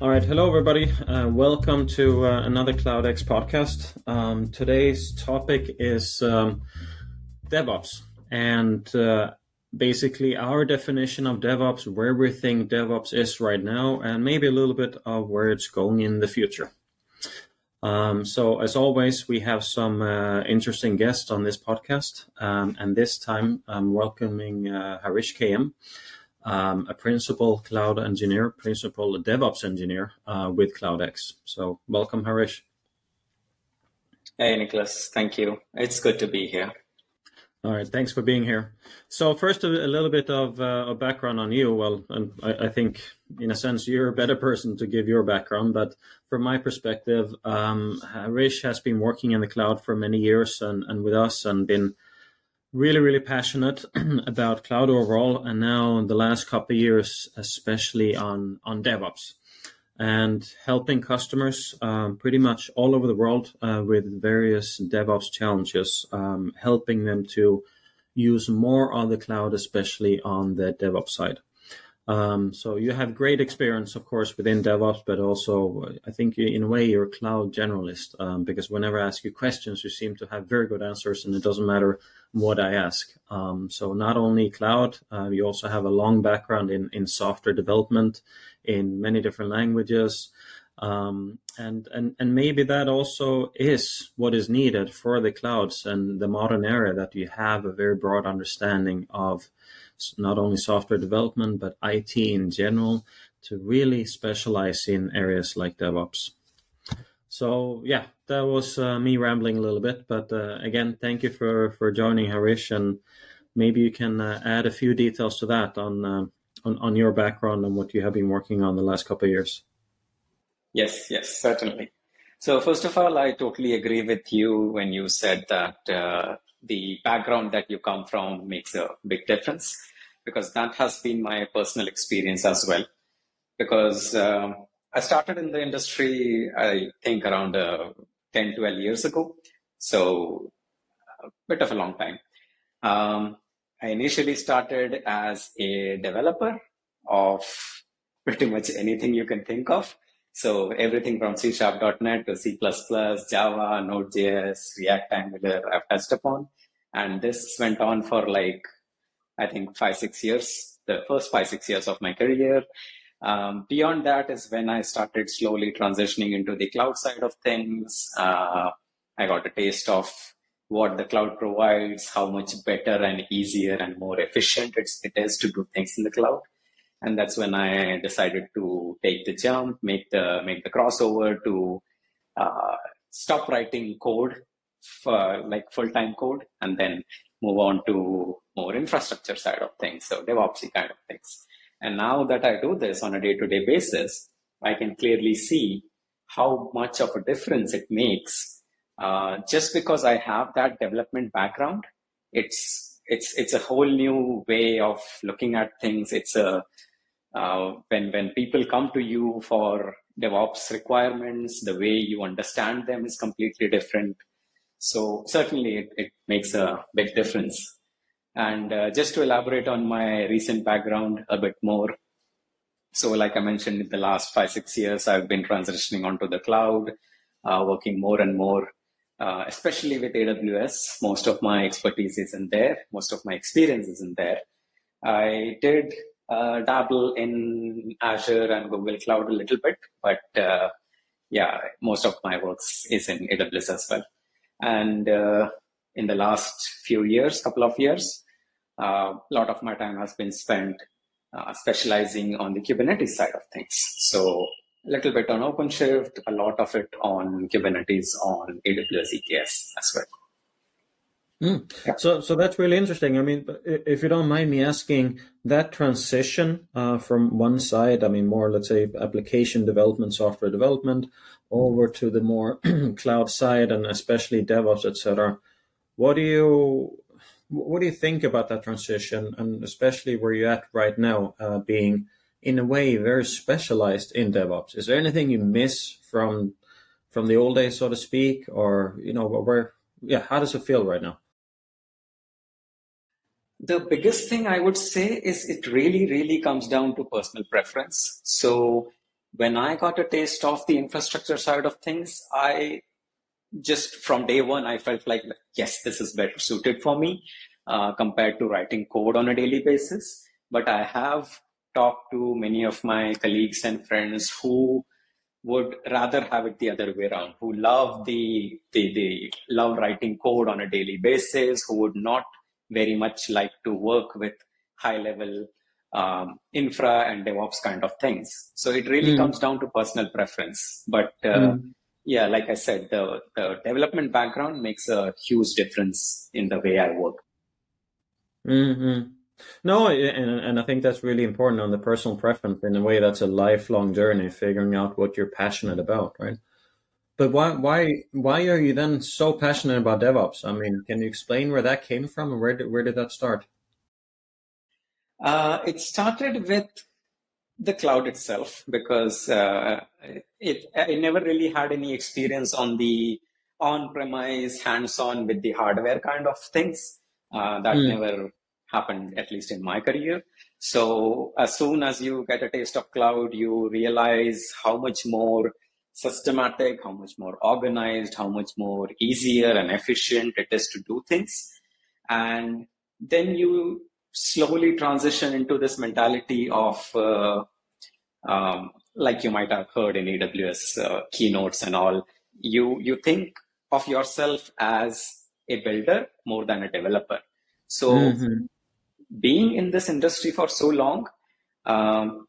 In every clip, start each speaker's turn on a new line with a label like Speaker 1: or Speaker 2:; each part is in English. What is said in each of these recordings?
Speaker 1: All right, hello everybody. Uh, welcome to uh, another QloudX podcast. Um, today's topic is um, DevOps and uh, basically our definition of DevOps, where we think DevOps is right now, and maybe a little bit of where it's going in the future. Um, so, as always, we have some uh, interesting guests on this podcast, um, and this time I'm welcoming uh, Harish KM, um, a principal cloud engineer, principal DevOps engineer uh, with QloudX. So, welcome, Harish.
Speaker 2: Hey, Niklas. Thank you. It's good to be here.
Speaker 1: All right, thanks for being here. So first, a, a little bit of uh, a background on you. Well, and I, I, think in a sense you're a better person to give your background, but from my perspective, um, Harish has been working in the cloud for many years and, and with us, and been really, really passionate about cloud overall, and now in the last couple of years, especially on on DevOps and helping customers um, pretty much all over the world uh, with various DevOps challenges, um, helping them to use more on the cloud, especially on the DevOps side. Um, so you have great experience, of course, within DevOps, but also I think in a way you're a cloud generalist um, because whenever I ask you questions, you seem to have very good answers, and it doesn't matter what I ask. Um, so not only cloud, uh, you also have a long background in in software development in many different languages. Um, and, and, and maybe that also is what is needed for the clouds and the modern era that you have a very broad understanding of not only software development, but IT in general to really specialize in areas like DevOps. So yeah, that was uh, me rambling a little bit, but uh, again, thank you for, for joining Harish and maybe you can uh, add a few details to that on uh, on, on your background and what you have been working on the last couple of years.
Speaker 2: Yes, yes, certainly. So first of all, I totally agree with you when you said that uh, the background that you come from makes a big difference because that has been my personal experience as well. Because um, I started in the industry, I think around uh, 10, 12 years ago. So a bit of a long time. Um, I initially started as a developer of pretty much anything you can think of. So everything from C Sharp.NET to C++, Java, Node.js, React Angular, I've touched upon. And this went on for like, I think five, six years, the first five, six years of my career. Um, beyond that is when I started slowly transitioning into the cloud side of things. Uh, I got a taste of what the cloud provides, how much better and easier and more efficient it's, it is to do things in the cloud. And that's when I decided to take the jump, make the make the crossover to uh, stop writing code for like full time code, and then move on to more infrastructure side of things, so DevOpsy kind of things. And now that I do this on a day to day basis, I can clearly see how much of a difference it makes uh, just because I have that development background, it's it's it's a whole new way of looking at things. It's a uh, when when people come to you for DevOps requirements, the way you understand them is completely different. So certainly, it, it makes a big difference. And uh, just to elaborate on my recent background a bit more, so like I mentioned, in the last five six years, I've been transitioning onto the cloud, uh, working more and more uh, especially with AWS. Most of my expertise is in there. Most of my experience is in there. I did uh, dabble in Azure and Google Cloud a little bit, but uh, yeah, most of my works is in AWS as well. And uh, in the last few years, couple of years, a uh, lot of my time has been spent uh, specializing on the Kubernetes side of things. So a little bit on OpenShift, a lot of it on Kubernetes on AWS EKS as well.
Speaker 1: Mm. Yeah. So, so that's really interesting. I mean, if you don't mind me asking, that transition uh, from one side, I mean, more let's say application development, software development, over to the more cloud side, and especially DevOps, etc. What do you what do you think about that transition, and especially where you're at right now, uh, being in a way very specialized in DevOps. Is there anything you miss from from the old days, so to speak, or you know where? Yeah, how does it feel right now?
Speaker 2: The biggest thing I would say is it really, really comes down to personal preference. So when I got a taste of the infrastructure side of things, I just from day one, I felt like, yes, this is better suited for me uh, compared to writing code on a daily basis. But I have talked to many of my colleagues and friends who would rather have it the other way around, who love the, the, the love writing code on a daily basis, who would not very much like to work with high level um, infra and DevOps kind of things. So it really mm. comes down to personal preference. But uh, mm. Yeah, like I said, the, the development background makes a huge difference in the way I work.
Speaker 1: Mm-hmm. No, and, and I think that's really important on the personal preference. In a way, that's a lifelong journey, figuring out what you're passionate about, right? But why why why are you then so passionate about DevOps? I mean, can you explain where that came from and where did, where did that start?
Speaker 2: Uh, it started with the cloud itself because uh, it I never really had any experience on the on-premise, hands-on with the hardware kind of things. Uh, that mm. never happened, at least in my career. So as soon as you get a taste of cloud, you realize how much more systematic, how much more organized, how much more easier and efficient it is to do things. And then you slowly transition into this mentality of, uh, um, like you might have heard in AWS uh, keynotes and all, you, you think of yourself as a builder more than a developer. So mm-hmm being in this industry for so long, um,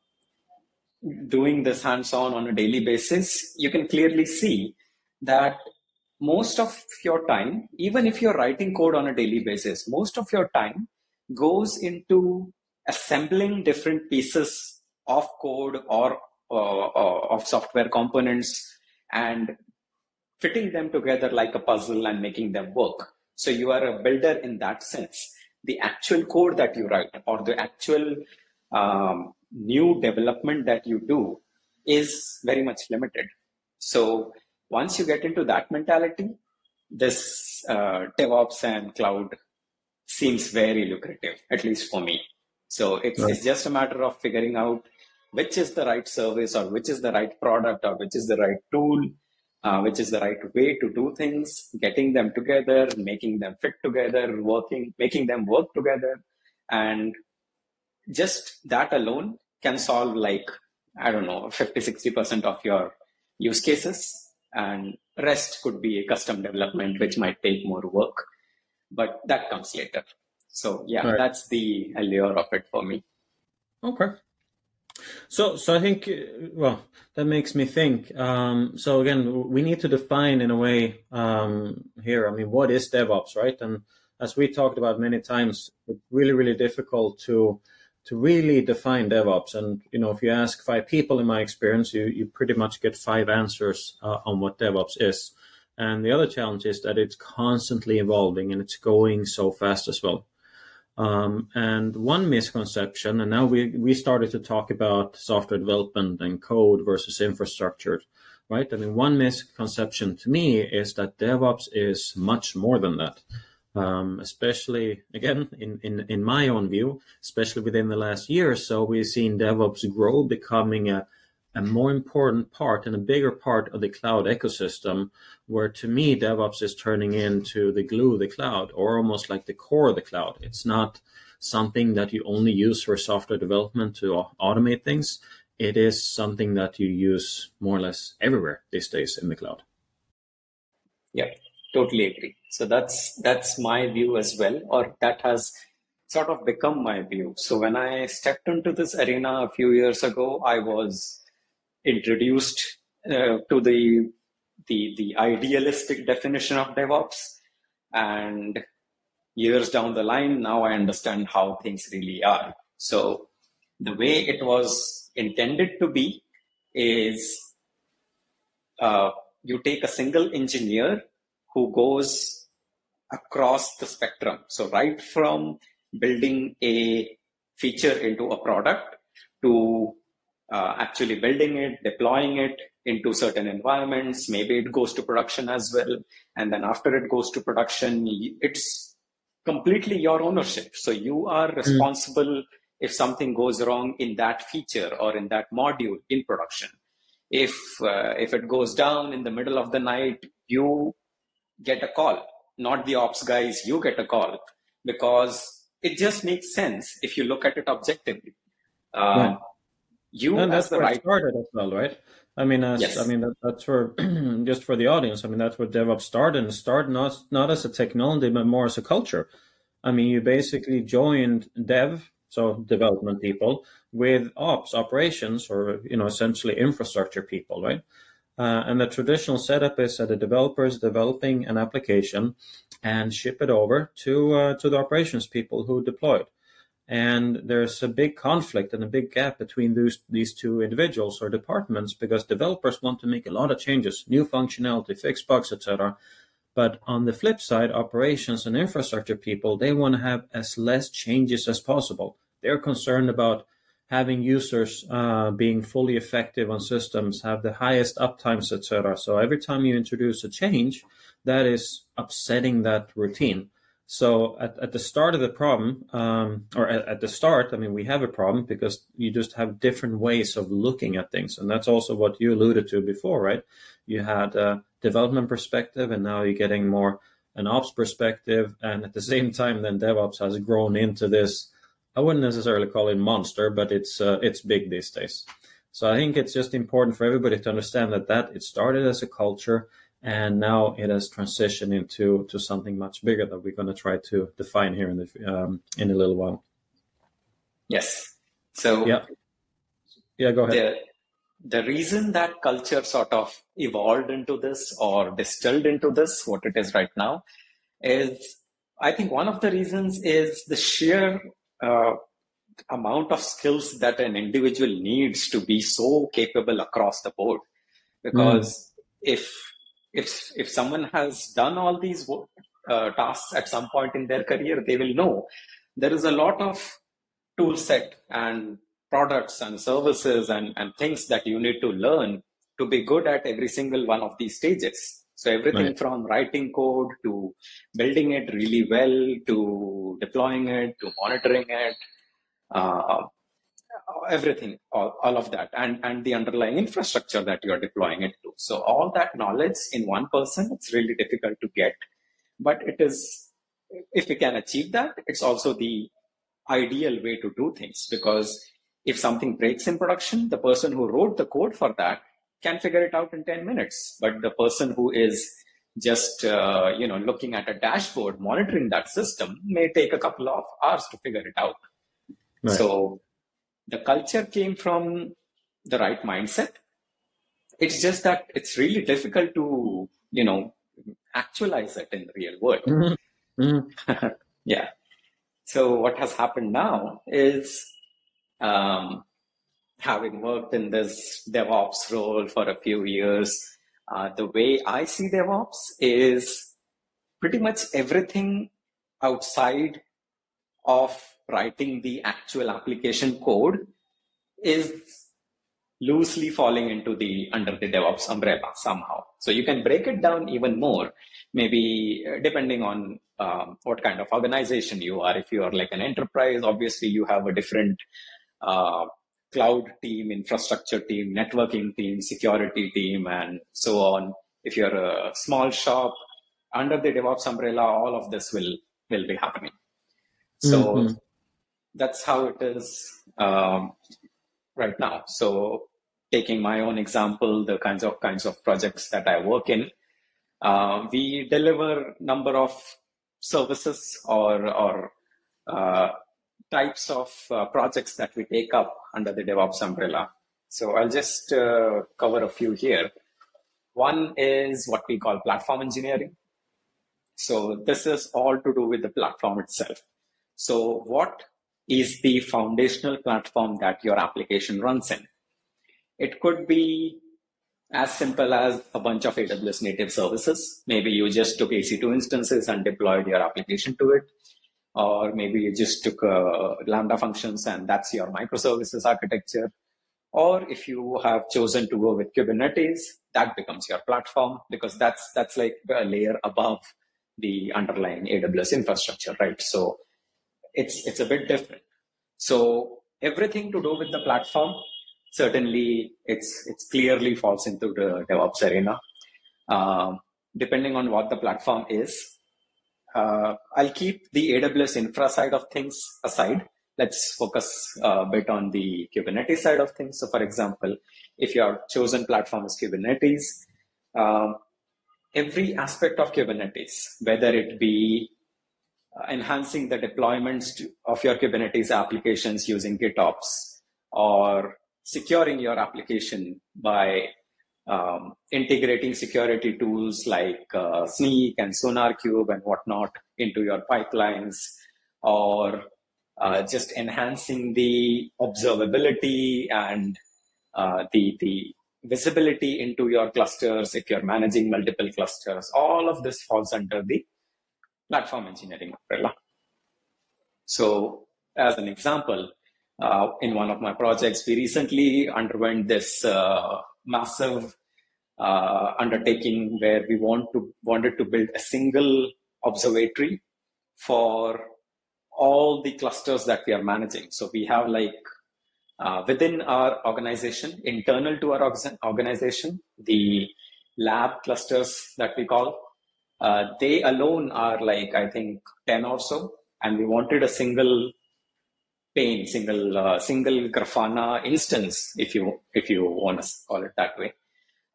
Speaker 2: doing this hands on on a daily basis, you can clearly see that most of your time, even if you're writing code on a daily basis, most of your time goes into assembling different pieces of code or uh, uh, of software components and fitting them together like a puzzle and making them work. So you are a builder in that sense the actual code that you write or the actual um, new development that you do is very much limited. So once you get into that mentality, this uh, DevOps and cloud seems very lucrative, at least for me. So it's, right. it's just a matter of figuring out which is the right service or which is the right product or which is the right tool uh, which is the right way to do things, getting them together, making them fit together, working, making them work together. And just that alone can solve like, I don't know, 50, 60% of your use cases. And rest could be a custom development, which might take more work, but that comes later. So yeah, right. that's the allure of it for me.
Speaker 1: Okay. So, so I think, well, that makes me think. Um, so again, we need to define in a way um, here. I mean, what is DevOps, right? And as we talked about many times, it's really, really difficult to to really define DevOps. And you know, if you ask five people, in my experience, you you pretty much get five answers uh, on what DevOps is. And the other challenge is that it's constantly evolving and it's going so fast as well. Um, and one misconception, and now we, we started to talk about software development and code versus infrastructure, right? I mean, one misconception to me is that DevOps is much more than that. Um, especially again in, in, in my own view, especially within the last year or so, we've seen DevOps grow, becoming a a more important part and a bigger part of the cloud ecosystem, where to me, DevOps is turning into the glue of the cloud or almost like the core of the cloud. It's not something that you only use for software development to automate things. It is something that you use more or less everywhere these days in the cloud.
Speaker 2: Yeah, totally agree. So that's that's my view as well, or that has sort of become my view. So when I stepped into this arena a few years ago, I was introduced uh, to the, the the idealistic definition of DevOps, and years down the line, now I understand how things really are. So the way it was intended to be is uh, you take a single engineer who goes across the spectrum. So right from building a feature into a product to uh, actually building it, deploying it into certain environments. Maybe it goes to production as well. And then after it goes to production, it's completely your ownership. So you are hmm. responsible mm. if something goes wrong in that feature or in that module in production. if uh, if it goes down in the middle of the night you get a call not the ops guys you get a call because it just makes sense if you look at it objectively uh,
Speaker 1: you and that's where right... it started as well right? I mean as, yes. i mean that, that's for just for the audience i mean that's where devops started and started not not as a technology but more as a culture. I mean you basically joined dev so development people with ops operations or you know essentially infrastructure people right? Uh, and the traditional setup is that the developer is developing an application and ship it over to uh, to the operations people who deploy it and there's a big conflict and a big gap between those these two individuals or departments because developers want to make a lot of changes new functionality fix bugs etc but on the flip side, operations and infrastructure people, they want to have as less changes as possible. They're concerned about having users uh, being fully effective on systems, have the highest uptimes, etc. So every time you introduce a change, that is upsetting that routine. So at, at the start of the problem, um, or at, at, the start, I mean, we have a problem because you just have different ways of looking at things. And that's also what you alluded to before, right? You had a development perspective and now you're getting more an ops perspective. And at the same time, then DevOps has grown into this, I wouldn't necessarily call it monster, but it's, uh, it's big these days. So I think it's just important for everybody to understand that that it started as a culture and now it has transitioned into to something much bigger that we're going to try to define here in the um, in a little while.
Speaker 2: Yes. So
Speaker 1: yeah, yeah. Go ahead.
Speaker 2: The, the reason that culture sort of evolved into this or distilled into this, what it is right now, is I think one of the reasons is the sheer uh, amount of skills that an individual needs to be so capable across the board. Because mm. if if if someone has done all these uh, tasks at some point in their career, they will know there is a lot of tool set and products and services and, and things that you need to learn to be good at every single one of these stages. So everything right. from writing code to building it really well to deploying it to monitoring it, uh, everything, all, all of that, and, and the underlying infrastructure that you're deploying it to. So all that knowledge in one person, it's really difficult to get. But it is, if we can achieve that, it's also the ideal way to do things because if something breaks in production, the person who wrote the code for that can figure it out in 10 minutes. But the person who is just uh, you know looking at a dashboard monitoring that system may take a couple of hours to figure it out right. so the culture came from the right mindset. It's just that it's really difficult to, you know, actualize it in the real world. Mm-hmm. Mm-hmm. yeah. So what has happened now is, um, having worked in this DevOps role for a few years, uh, the way I see DevOps is pretty much everything outside of writing the actual application code is loosely falling into the under the DevOps umbrella somehow. So you can break it down even more, maybe uh, depending on um, what kind of organization you are. If you are like an enterprise, obviously you have a different uh, cloud team, infrastructure team, networking team, security team, and so on. If you're a small shop, under the DevOps umbrella, all of this will will be happening. So mm-hmm that's how it is um, right now. So taking my own example, the kinds of kinds of projects that I work in, uh, we deliver number of services or or uh, types of uh, projects that we take up under the DevOps umbrella. So I'll just uh, cover a few here. One is what we call platform engineering. So this is all to do with the platform itself. So what is the foundational platform that your application runs in. It could be as simple as a bunch of AWS native services. Maybe you just took EC2 instances and deployed your application to it. Or maybe you just took uh, Lambda functions and that's your microservices architecture. Or if you have chosen to go with Kubernetes, that becomes your platform because that's that's like a layer above the underlying AWS infrastructure, right? So it's it's a bit different. So everything to do with the platform certainly it's it's clearly falls into the DevOps arena. Uh, depending on what the platform is, uh, I'll keep the AWS infra side of things aside. Let's focus a bit on the Kubernetes side of things. So, for example, if your chosen platform is Kubernetes, um, every aspect of Kubernetes, whether it be uh, enhancing the deployments of your Kubernetes applications using GitOps or securing your application by um, integrating security tools like uh, Snyk and SonarQube and whatnot into your pipelines, or uh, just enhancing the observability and uh, the the visibility into your clusters if you're managing multiple clusters. All of this falls under the platform engineering umbrella. So, as an example, uh, in one of my projects, we recently underwent this uh, massive uh, undertaking where we want to wanted to build a single observatory for all the clusters that we are managing. So we have like uh, within our organization, internal to our organization, the lab clusters that we call, uh, they alone are like I think ten or so, and we wanted a single pane, single uh, single Grafana instance, if you if you want to call it that way,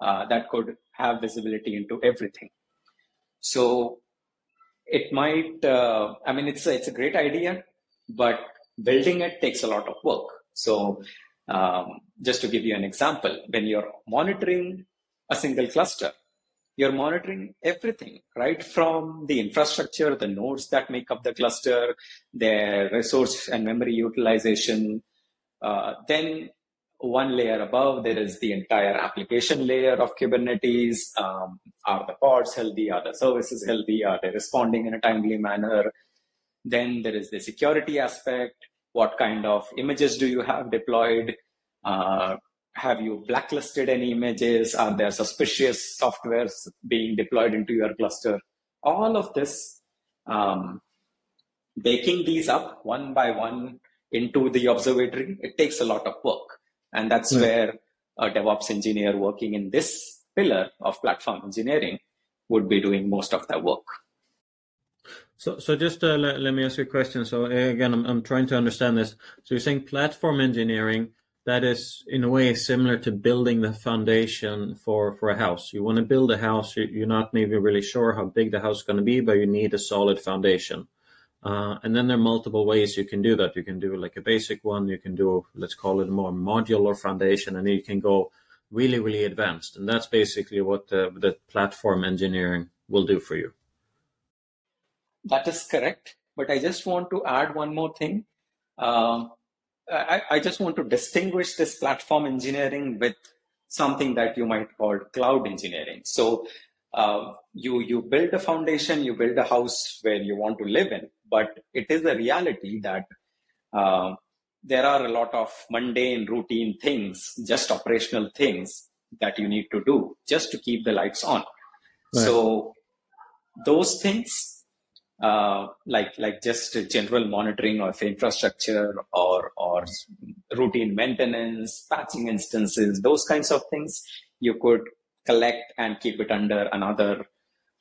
Speaker 2: uh, that could have visibility into everything. So it might, uh, I mean, it's a, it's a great idea, but building it takes a lot of work. So um, just to give you an example, when you're monitoring a single cluster, you're monitoring everything, right from the infrastructure, the nodes that make up the cluster, their resource and memory utilization. Uh, then one layer above, there is the entire application layer of Kubernetes. Um, are the pods healthy? Are the services healthy? Are they responding in a timely manner? Then there is the security aspect. What kind of images do you have deployed? Uh, have you blacklisted any images? Are there suspicious softwares being deployed into your cluster? All of this, um, baking these up one by one into the observatory, it takes a lot of work. And that's yeah. where a DevOps engineer working in this pillar of platform engineering would be doing most of the work.
Speaker 1: So, so just uh, let, let, me ask you a question. So again, I'm, I'm trying to understand this. So you're saying platform engineering, that is in a way similar to building the foundation for, for a house. You want to build a house, you're not maybe really sure how big the house is going to be, but you need a solid foundation. Uh, and then there are multiple ways you can do that. You can do like a basic one. You can do, let's call it a more modular foundation, and you can go really, really advanced. And that's basically what the, the platform engineering will do for you.
Speaker 2: That is correct. But I just want to add one more thing. Um, I, I just want to distinguish this platform engineering with something that you might call cloud engineering. So uh, you you build a foundation, you build a house where you want to live in, but it is a reality that uh, there are a lot of mundane, routine things, just operational things that you need to do just to keep the lights on. Right. So those things, uh, like like just general monitoring of infrastructure or or routine maintenance, patching instances, those kinds of things, you could collect and keep it under another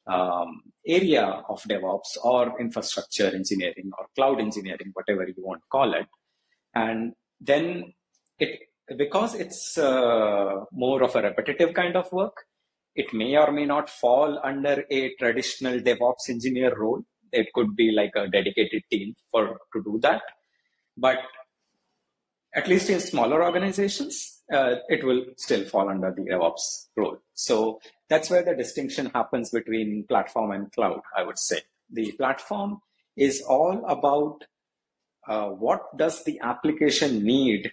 Speaker 2: um, area of DevOps or infrastructure engineering or cloud engineering, whatever you want to call it. And then it, because it's uh, more of a repetitive kind of work, it may or may not fall under a traditional DevOps engineer role. It could be like a dedicated team for to do that. But at least in smaller organizations, uh, it will still fall under the DevOps role. So that's where the distinction happens between platform and cloud, I would say. The platform is all about uh, what does the application need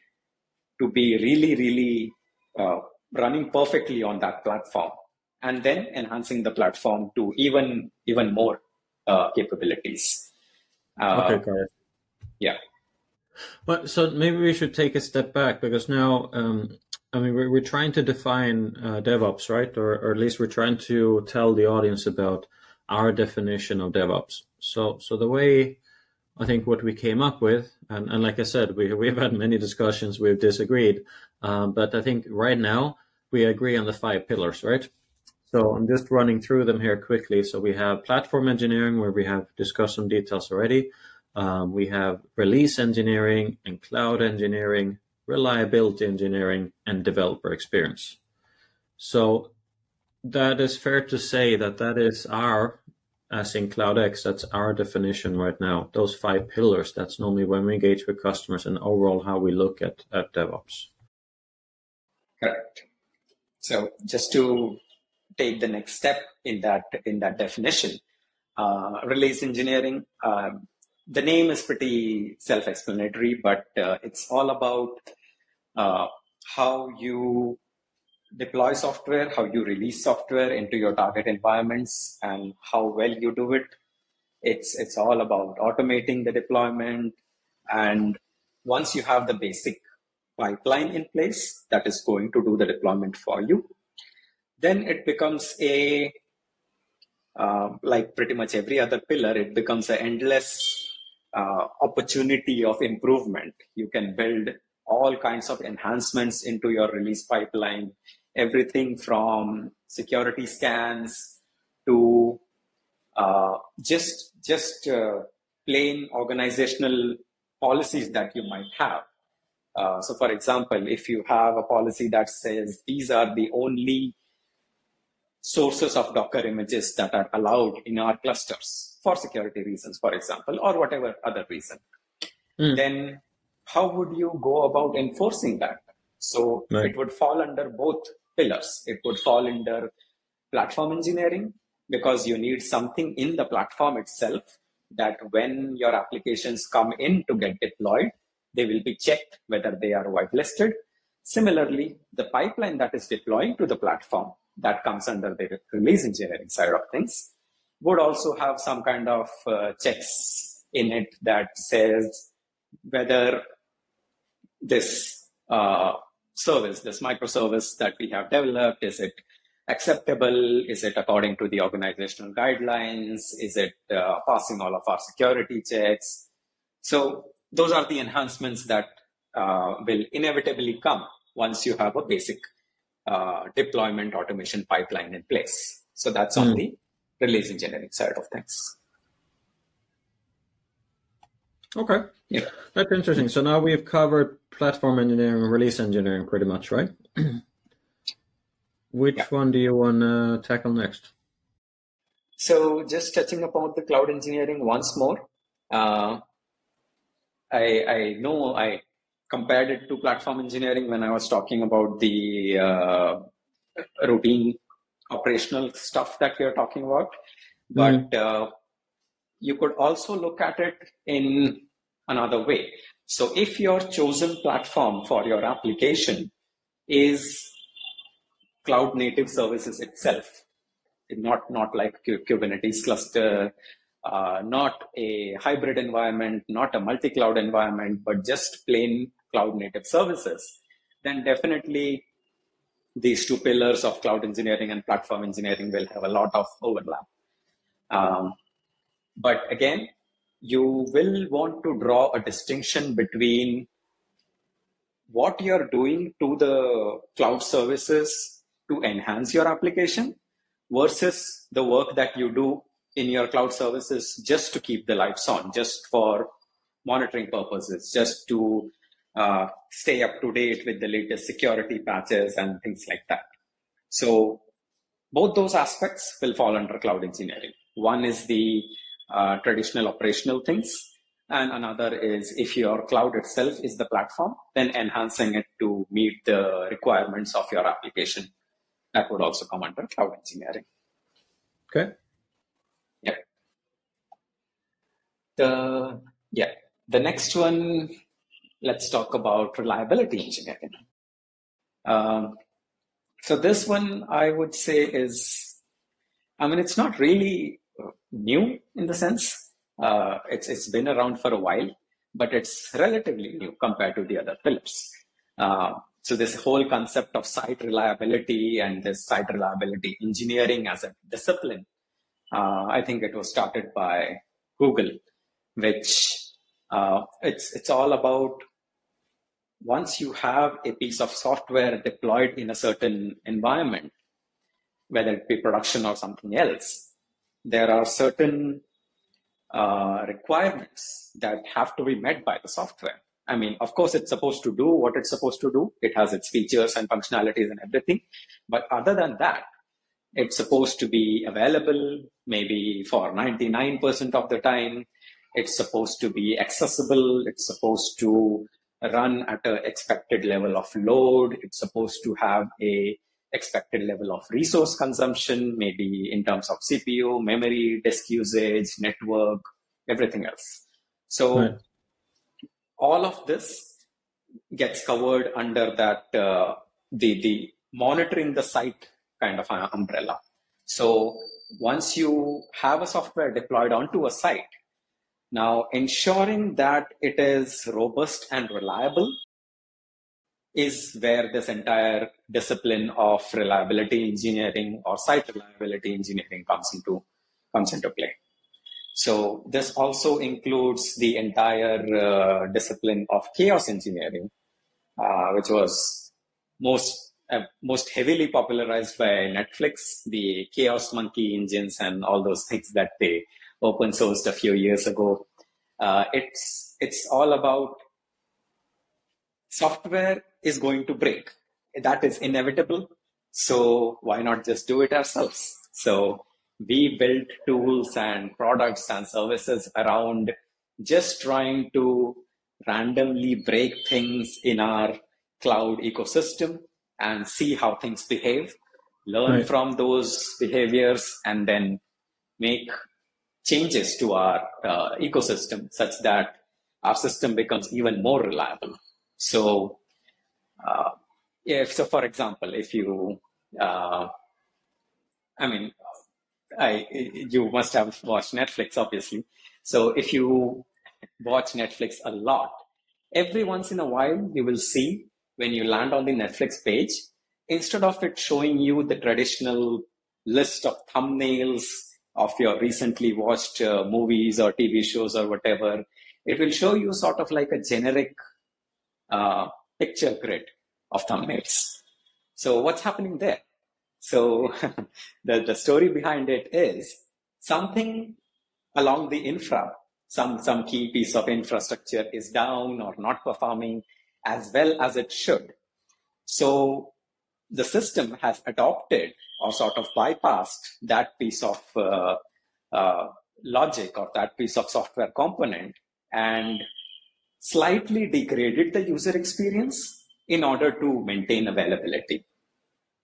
Speaker 2: to be really, really uh, running perfectly on that platform, and then enhancing the platform to even even more uh, capabilities.
Speaker 1: Uh, okay, got it.
Speaker 2: Yeah.
Speaker 1: But so maybe we should take a step back because now, um, I mean, we're, we're trying to define uh, DevOps, right? Or, or at least we're trying to tell the audience about our definition of DevOps. So, so the way I think what we came up with, and, and like I said, we, we've had many discussions, we've disagreed, um, but I think right now we agree on the five pillars, right? So I'm just running through them here quickly. So we have platform engineering, where we have discussed some details already. Um, we have release engineering and cloud engineering, reliability engineering, and developer experience. So that is fair to say that that is our, as in QloudX, that's our definition right now. Those five pillars, that's normally when we engage with customers and overall how we look at, at DevOps.
Speaker 2: Correct. So just to take the next step in that in that definition, uh, release engineering. Um, the name is pretty self-explanatory, but uh, it's all about uh, how you deploy software, how you release software into your target environments, and how well you do it. It's it's all about automating the deployment, and once you have the basic pipeline in place that is going to do the deployment for you, then it becomes a uh, like pretty much every other pillar, it becomes an endless uh, opportunity of improvement. You can build all kinds of enhancements into your release pipeline, everything from security scans to uh, just just uh, plain organizational policies that you might have. Uh, so, for example, if you have a policy that says these are the only sources of Docker images that are allowed in our clusters for security reasons, for example, or whatever other reason, mm. then how would you go about enforcing that? So right. it would fall under both pillars. It would fall under platform engineering because you need something in the platform itself that when your applications come in to get deployed, they will be checked whether they are whitelisted. Similarly, the pipeline that is deploying to the platform that comes under the release engineering side of things would also have some kind of uh, checks in it that says whether this uh, service, this microservice that we have developed, is it acceptable? Is it according to the organizational guidelines? Is it uh, passing all of our security checks? So those are the enhancements that uh, will inevitably come once you have a basic uh, deployment automation pipeline in place. So that's on mm. the release engineering side of things.
Speaker 1: Okay. Yeah. That's interesting. So now we've covered platform engineering, release engineering pretty much, right? Which yeah. one do you want to tackle next?
Speaker 2: So just touching upon the cloud engineering once more. Uh, I, I know I compared it to platform engineering when I was talking about the uh, routine operational stuff that we are talking about. But mm. uh, you could also look at it in another way. So if your chosen platform for your application is cloud native services itself, not, not like Kubernetes cluster uh, not a hybrid environment, not a multi cloud environment, but just plain cloud native services, then definitely these two pillars of cloud engineering and platform engineering will have a lot of overlap. Um, but again, you will want to draw a distinction between what you're doing to the cloud services to enhance your application versus the work that you do in your cloud services just to keep the lights on, just for monitoring purposes, just to uh, stay up to date with the latest security patches and things like that. So both those aspects will fall under cloud engineering. One is the uh, traditional operational things, and another is if your cloud itself is the platform, then enhancing it to meet the requirements of your application. That would also come under cloud engineering.
Speaker 1: Okay.
Speaker 2: Yeah. The yeah the next one let's talk about reliability engineering. Um, so this one I would say is, I mean, it's not really new in the sense. Uh, it's it's been around for a while, but it's relatively new compared to the other pillars. Uh, so this whole concept of site reliability and this site reliability engineering as a discipline, uh, I think it was started by Google, which Uh, it's it's all about once you have a piece of software deployed in a certain environment, whether it be production or something else, there are certain uh, requirements that have to be met by the software. I mean, of course, it's supposed to do what it's supposed to do. It has its features and functionalities and everything. But other than that, it's supposed to be available maybe for 99% of the time. It's supposed to be accessible. It's supposed to run at an expected level of load. It's supposed to have a expected level of resource consumption, maybe in terms of CPU, memory, disk usage, network, everything else. So right. all of this gets covered under that uh, the the monitoring the site kind of an umbrella. So once you have a software deployed onto a site, now ensuring that it is robust and reliable is where this entire discipline of reliability engineering or site reliability engineering comes into comes into play. So this also includes the entire uh, discipline of chaos engineering, uh, which was most uh, most heavily popularized by Netflix, the Chaos Monkey engines and all those things that they open sourced a few years ago. Uh, it's it's all about software is going to break. That is inevitable. So why not just do it ourselves? So we built tools and products and services around just trying to randomly break things in our cloud ecosystem and see how things behave, learn right. from those behaviors, and then make changes to our uh, ecosystem such that our system becomes even more reliable. So, uh, if so, for example, if you, uh, I mean, I you must have watched Netflix, obviously. So if you watch Netflix a lot, every once in a while you will see when you land on the Netflix page, instead of it showing you the traditional list of thumbnails of your recently watched uh, movies or TV shows or whatever, it will show you sort of like a generic uh, picture grid of thumbnails. So what's happening there? So the, the story behind it is something along the infra, some, some key piece of infrastructure is down or not performing as well as it should. So the system has adopted or sort of bypassed that piece of uh, uh, logic or that piece of software component and slightly degraded the user experience in order to maintain availability.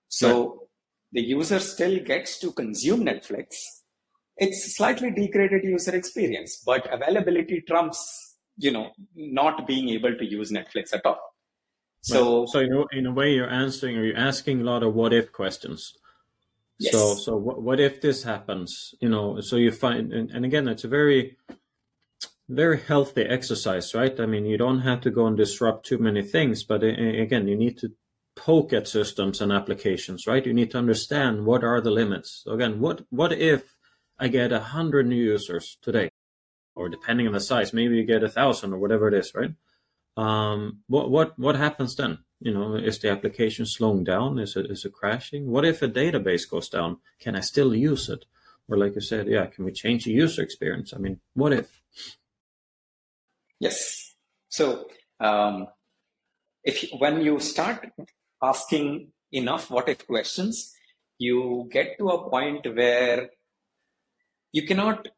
Speaker 2: So right. the user still gets to consume Netflix. It's slightly degraded user experience, but availability trumps, you know, not being able to use Netflix at all.
Speaker 1: So, right. so in a, in a way, you're answering or you're asking a lot of what if questions. Yes. So, so what, what if this happens? You know, so you find, and, and again, it's a very very healthy exercise, right? I mean, you don't have to go and disrupt too many things, but again, you need to poke at systems and applications, right? You need to understand what are the limits. So again, what what if I get a hundred new users today, or depending on the size, maybe you get a thousand or whatever it is, right? Um, what what what happens then? You know, is the application slowing down? Is it is it crashing? What if a database goes down? Can I still use it? Or like you said, yeah, can we change the user experience? I mean, what if?
Speaker 2: Yes. So um, if when you start asking enough what if questions, you get to a point where you cannot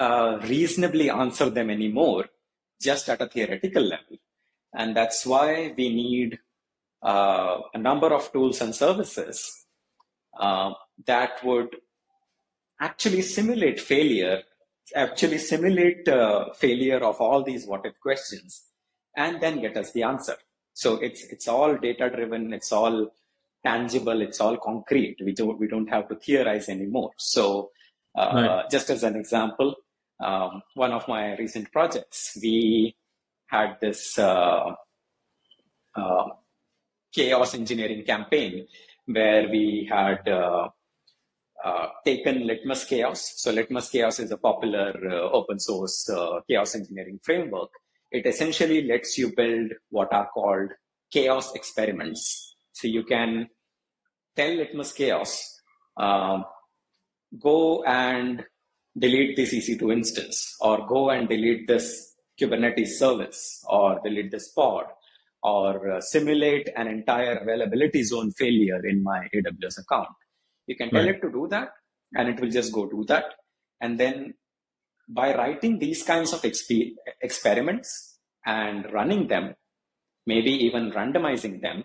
Speaker 2: uh, reasonably answer them anymore just at a theoretical level. And that's why we need uh, a number of tools and services uh, that would actually simulate failure actually simulate uh, failure of all these what if questions and then get us the answer so it's it's all data driven it's all tangible it's all concrete we don't we don't have to theorize anymore so uh, right. just as an example um, one of my recent projects we had this uh, uh chaos engineering campaign where we had uh, uh, taken Litmus Chaos. So Litmus Chaos is a popular uh, open source uh, chaos engineering framework. It essentially lets you build what are called chaos experiments. So you can tell Litmus Chaos, um, go and delete this EC2 instance, or go and delete this Kubernetes service, or delete this pod, or uh, simulate an entire availability zone failure in my AWS account you can tell right. it to do that, and it will just go do that. And then by writing these kinds of exp- experiments and running them, maybe even randomizing them,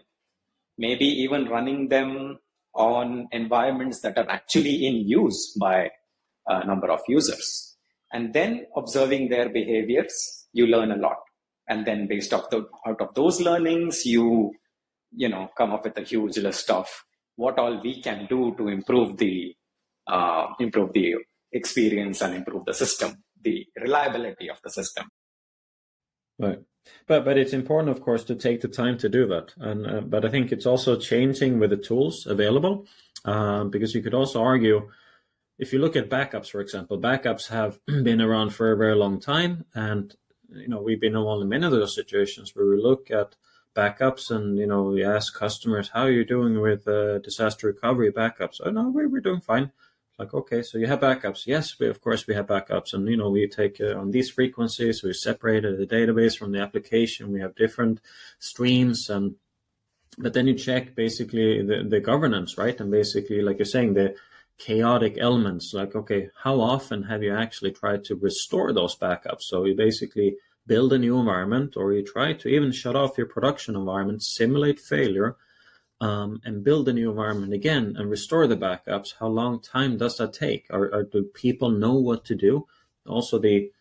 Speaker 2: maybe even running them on environments that are actually in use by a number of users. And then observing their behaviors, you learn a lot. And then based off the, out of those learnings, you, you know, come up with a huge list of what all we can do to improve the uh, improve the experience and improve the system, the reliability of the system.
Speaker 1: Right, but but it's important, of course, to take the time to do that. And uh, but I think it's also changing with the tools available, um, because you could also argue. If you look at backups, for example, backups have been around for a very long time, and you know we've been in many of those situations where we look at backups and you know we ask customers how are you doing with uh, disaster recovery backups? Oh no we're, we're doing fine. Like okay so you have backups. Yes we of course we have backups. And you know we take uh, on these frequencies we separated the database from the application. We have different streams and but then you check basically the, the governance right? And basically like you're saying the chaotic elements like okay how often have you actually tried to restore those backups so you basically build a new environment or you try to even shut off your production environment, simulate failure, um, and build a new environment again and restore the backups, how long time does that take? Or, or, do people know what to do? Also the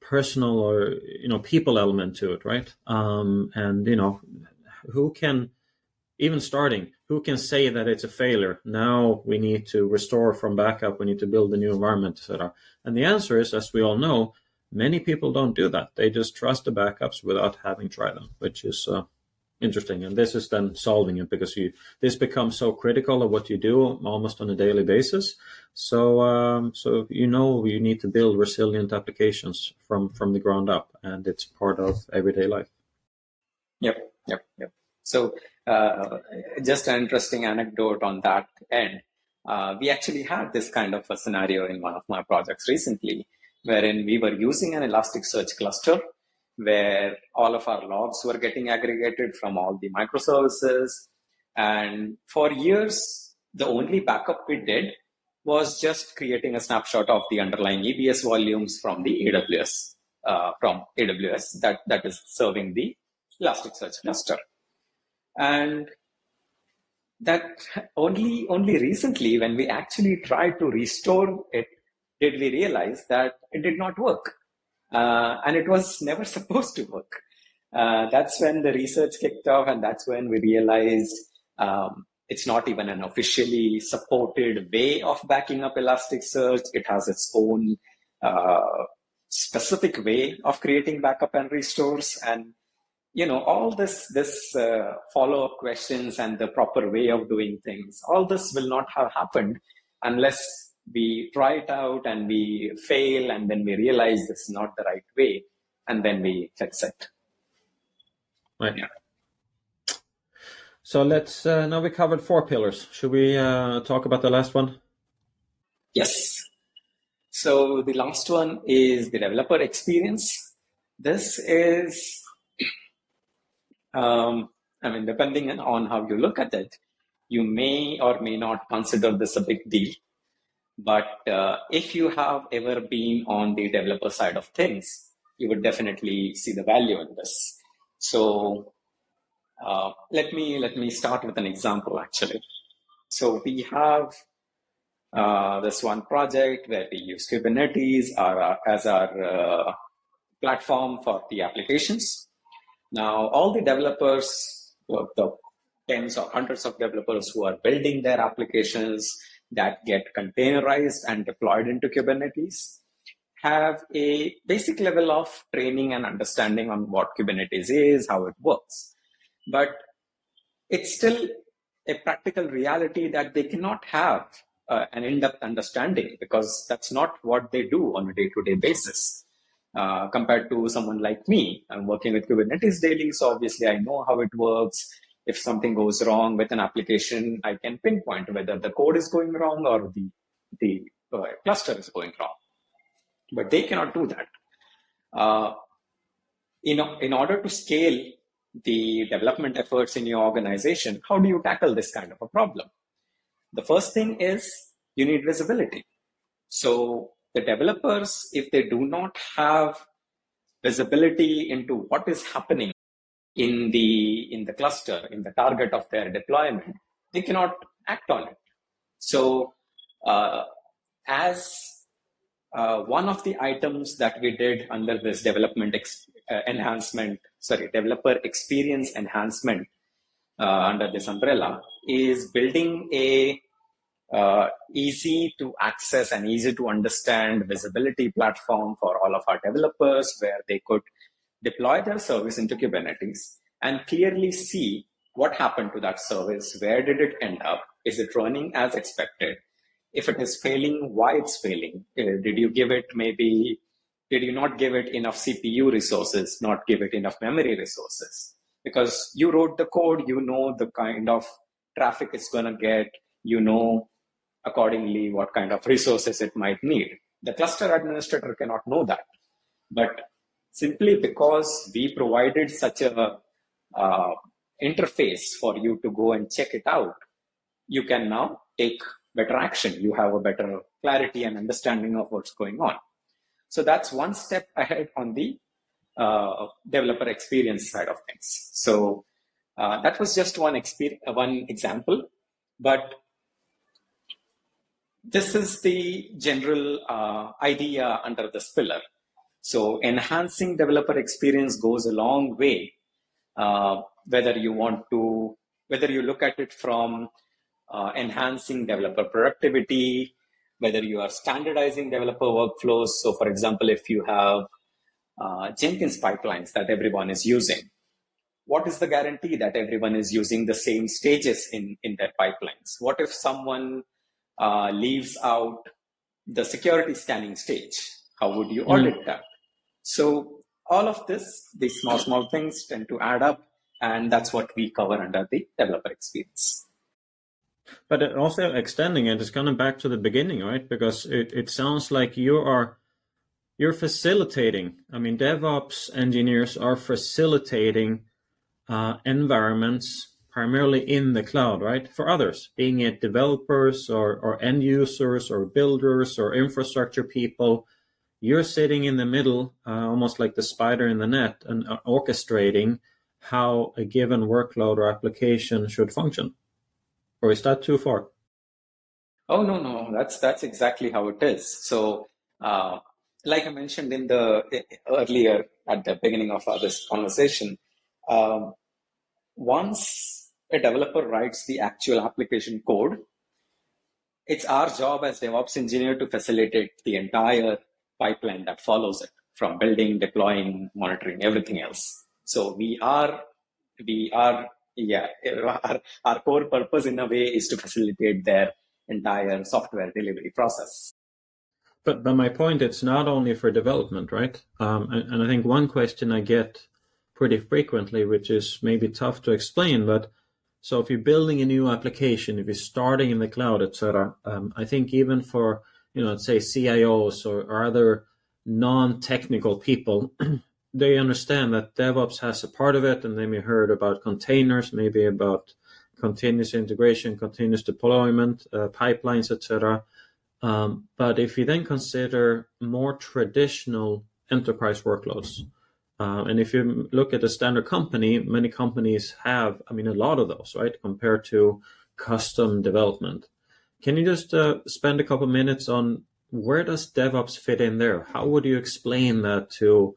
Speaker 1: personal or you know people element to it, right? Um, and you know who can even starting who can say that it's a failure? Now we need to restore from backup. We need to build a new environment, etc. And the answer is, as we all know, Many people don't do that. They just trust the backups without having tried them, which is uh, interesting. And this is then solving it because you this becomes so critical of what you do almost on a daily basis. So um, so you know you need to build resilient applications from from the ground up, and it's part of everyday life.
Speaker 2: Yep, yep, yep. So uh, just an interesting anecdote on that end. Uh, we actually had this kind of a scenario in one of my projects recently wherein we were using an Elasticsearch cluster where all of our logs were getting aggregated from all the microservices. And for years, the only backup we did was just creating a snapshot of the underlying EBS volumes from the AWS, uh, from AWS that, that is serving the Elasticsearch cluster. And that only only recently when we actually tried to restore it did we realize that it did not work. Uh, and it was never supposed to work. Uh, that's when the research kicked off, and that's when we realized um, it's not even an officially supported way of backing up Elasticsearch. It has its own uh, specific way of creating backup and restores, and you know all this this uh, follow up questions and the proper way of doing things. All this will not have happened unless we try it out and we fail and then we realize this is not the right way and then we fix it.
Speaker 1: Right. Yeah so let's uh, now we covered four pillars. Should we uh, talk about the last one?
Speaker 2: Yes. So the last one is the developer experience. This is um, i mean depending on how you look at it you may or may not consider this a big deal but uh, if you have ever been on the developer side of things, you would definitely see the value in this. So uh, let me let me start with an example actually. So we have uh, this one project where we use Kubernetes our, as our uh, platform for the applications. Now all the developers, the tens or hundreds of developers who are building their applications that get containerized and deployed into Kubernetes have a basic level of training and understanding on what Kubernetes is, how it works. But it's still a practical reality that they cannot have uh, an in-depth understanding because that's not what they do on a day-to-day basis. Uh, compared to someone like me, I'm working with Kubernetes daily, so obviously I know how it works. If something goes wrong with an application, I can pinpoint whether the code is going wrong or the the uh, cluster is going wrong. But they cannot do that. Uh, in, in order to scale the development efforts in your organization, how do you tackle this kind of a problem? The first thing is you need visibility. So the developers, if they do not have visibility into what is happening in the in the cluster, in the target of their deployment, they cannot act on it. So uh, as uh, one of the items that we did under this development ex- uh, enhancement, sorry, developer experience enhancement uh, under this umbrella is building a uh, easy to access and easy to understand visibility platform for all of our developers where they could deploy their service into Kubernetes and clearly see what happened to that service, where did it end up, is it running as expected, if it is failing, why it's failing. Uh, did you give it maybe, did you not give it enough CPU resources, not give it enough memory resources? Because you wrote the code, you know the kind of traffic it's going to get, you know accordingly what kind of resources it might need. The cluster administrator cannot know that. But simply because we provided such a uh, interface for you to go and check it out, you can now take better action. You have a better clarity and understanding of what's going on. So that's one step ahead on the uh, developer experience side of things. So uh, that was just one one example, but this is the general uh, idea under this pillar. So enhancing developer experience goes a long way. Uh, whether you want to, whether you look at it from uh, enhancing developer productivity, whether you are standardizing developer workflows. So, for example, if you have uh, Jenkins pipelines that everyone is using, what is the guarantee that everyone is using the same stages in, in their pipelines? What if someone uh, leaves out the security scanning stage? How would you audit mm. that? So, all of this, these small, small things tend to add up, and that's what we cover under the developer experience.
Speaker 1: But also extending it is coming back to the beginning, right? Because it, it sounds like you are you're facilitating. I mean, DevOps engineers are facilitating uh, environments primarily in the cloud, right? For others, being it developers or, or end users or builders or infrastructure people, you're sitting in the middle, uh, almost like the spider in the net, and uh, orchestrating how a given workload or application should function or is that too far?
Speaker 2: Oh no, no, that's that's exactly how it is. So, uh, like I mentioned in the earlier at the beginning of uh, this conversation, um, once a developer writes the actual application code, it's our job as DevOps engineer to facilitate the entire pipeline that follows it, from building, deploying, monitoring, everything else. So we are we are yeah, our, our core purpose in a way is to facilitate their entire software delivery process.
Speaker 1: But but my point, it's not only for development, right? Um, and, and I think one question I get pretty frequently, which is maybe tough to explain, but so if you're building a new application, if you're starting in the cloud, etc., um, I think even for you know, say CIOs or, or other non-technical people, they understand that DevOps has a part of it, and they may heard about containers, maybe about continuous integration, continuous deployment, uh, pipelines, etc. Um, but if you then consider more traditional enterprise workloads, uh, and if you look at a standard company, many companies have, I mean, a lot of those, right, compared to custom development. Can you just uh, spend a couple minutes on where does DevOps fit in there? How would you explain that to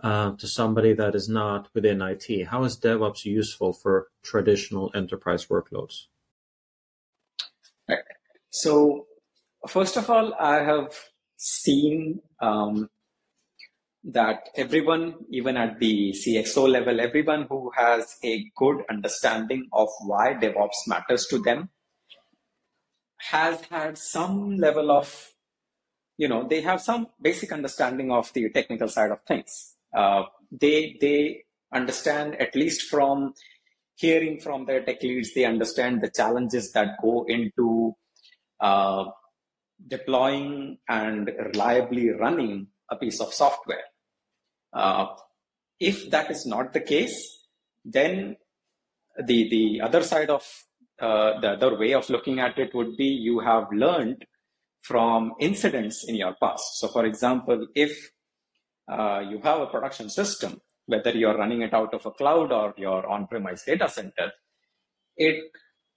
Speaker 1: uh, to somebody that is not within IT? How is DevOps useful for traditional enterprise workloads?
Speaker 2: So, first of all, I have seen um, that everyone, even at the CXO level, everyone who has a good understanding of why DevOps matters to them has had some level of, you know, they have some basic understanding of the technical side of things. Uh, they they understand at least from hearing from their tech leads, they understand the challenges that go into uh, deploying and reliably running a piece of software. Uh, if that is not the case, then the the other side of uh, the other way of looking at it would be you have learned from incidents in your past. So, for example, if uh, you have a production system, whether you're running it out of a cloud or your on-premise data center, it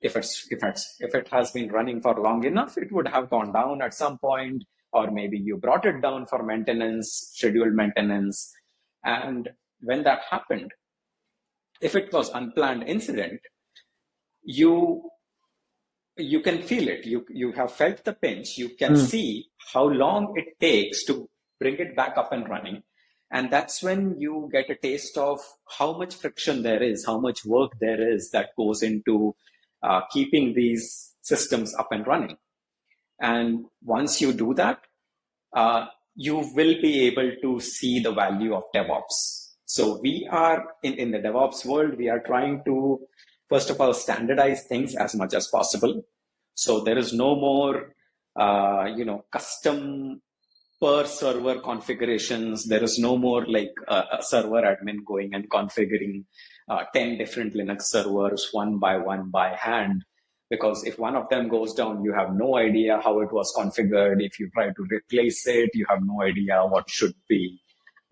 Speaker 2: if it's if it's if it has been running for long enough, it would have gone down at some point, or maybe you brought it down for maintenance, scheduled maintenance, and when that happened, if it was unplanned incident, you you can feel it. You you have felt the pinch. You can mm. see how long it takes to bring it back up and running. And that's when you get a taste of how much friction there is, how much work there is that goes into uh, keeping these systems up and running. And once you do that, uh, you will be able to see the value of DevOps. So we are in, in the DevOps world, we are trying to, first of all, standardize things as much as possible. So there is no more, uh, you know, custom per server configurations. There is no more like a, a server admin going and configuring uh, 10 different Linux servers one by one by hand. Because if one of them goes down, you have no idea how it was configured. If you try to replace it, you have no idea what should be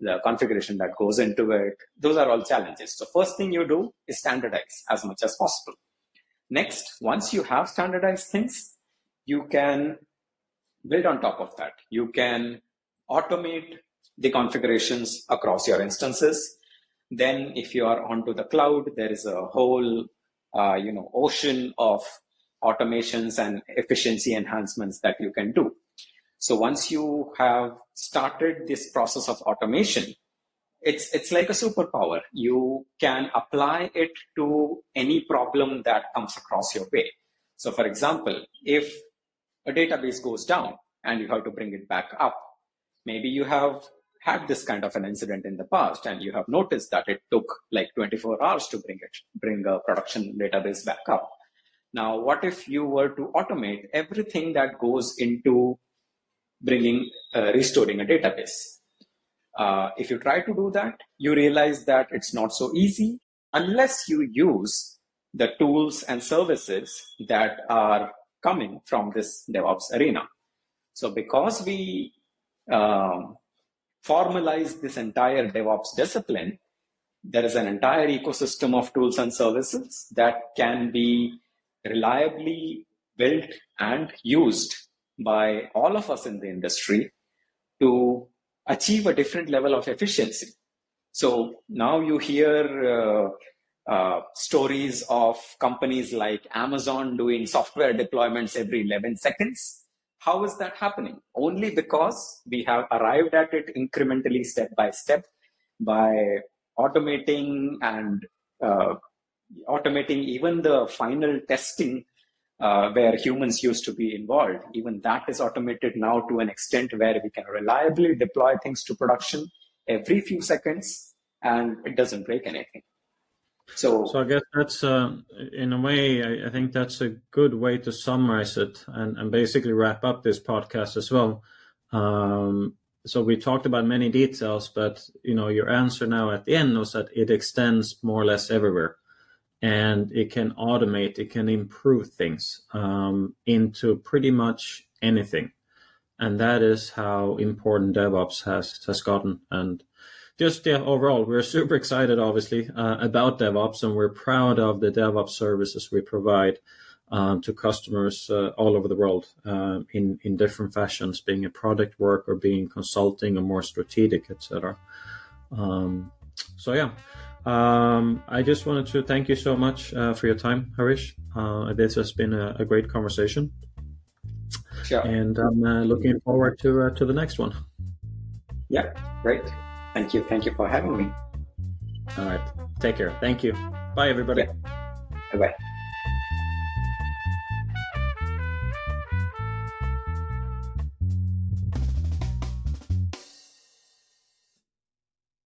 Speaker 2: the configuration that goes into it. Those are all challenges. So first thing you do is standardize as much as possible. Next, once you have standardized things, you can build on top of that. You can automate the configurations across your instances. Then if you are onto the cloud, there is a whole, uh, you know, ocean of automations and efficiency enhancements that you can do. So once you have started this process of automation, it's it's like a superpower. You can apply it to any problem that comes across your way. So for example, if a database goes down and you have to bring it back up, maybe you have had this kind of an incident in the past and you have noticed that it took like 24 hours to bring it bring a production database back up. Now what if you were to automate everything that goes into bringing uh, restoring a database? Uh, if you try to do that you realize that it's not so easy unless you use the tools and services that are coming from this devops arena. So because we um, formalize this entire devops discipline there is an entire ecosystem of tools and services that can be reliably built and used by all of us in the industry to achieve a different level of efficiency. So now you hear uh, uh, stories of companies like Amazon doing software deployments every 11 seconds. How is that happening? Only because we have arrived at it incrementally, step by step, by automating and uh, automating even the final testing uh, where humans used to be involved. Even that is automated now to an extent where we can reliably deploy things to production every few seconds and it doesn't break anything. So,
Speaker 1: so I guess that's uh, in a way, I, I, think that's a good way to summarize it and, and basically wrap up this podcast as well. Um, so we talked about many details, but you know, your answer now at the end was that it extends more or less everywhere and it can automate, it can improve things um, into pretty much anything. And that is how important DevOps has has gotten. And just yeah, overall, we're super excited, obviously, uh, about DevOps, and we're proud of the DevOps services we provide um, to customers uh, all over the world uh, in in different fashions, being a product work or being consulting or more strategic, etc. Um, so yeah, um, I just wanted to thank you so much uh, for your time, Harish. Uh, this has been a, a great conversation. Sure. And I'm uh, looking forward to uh, to the next one.
Speaker 2: Yeah, great. Thank you. Thank you for having me.
Speaker 1: All right. Take care. Thank you. Bye, everybody.
Speaker 2: Yeah. Bye bye.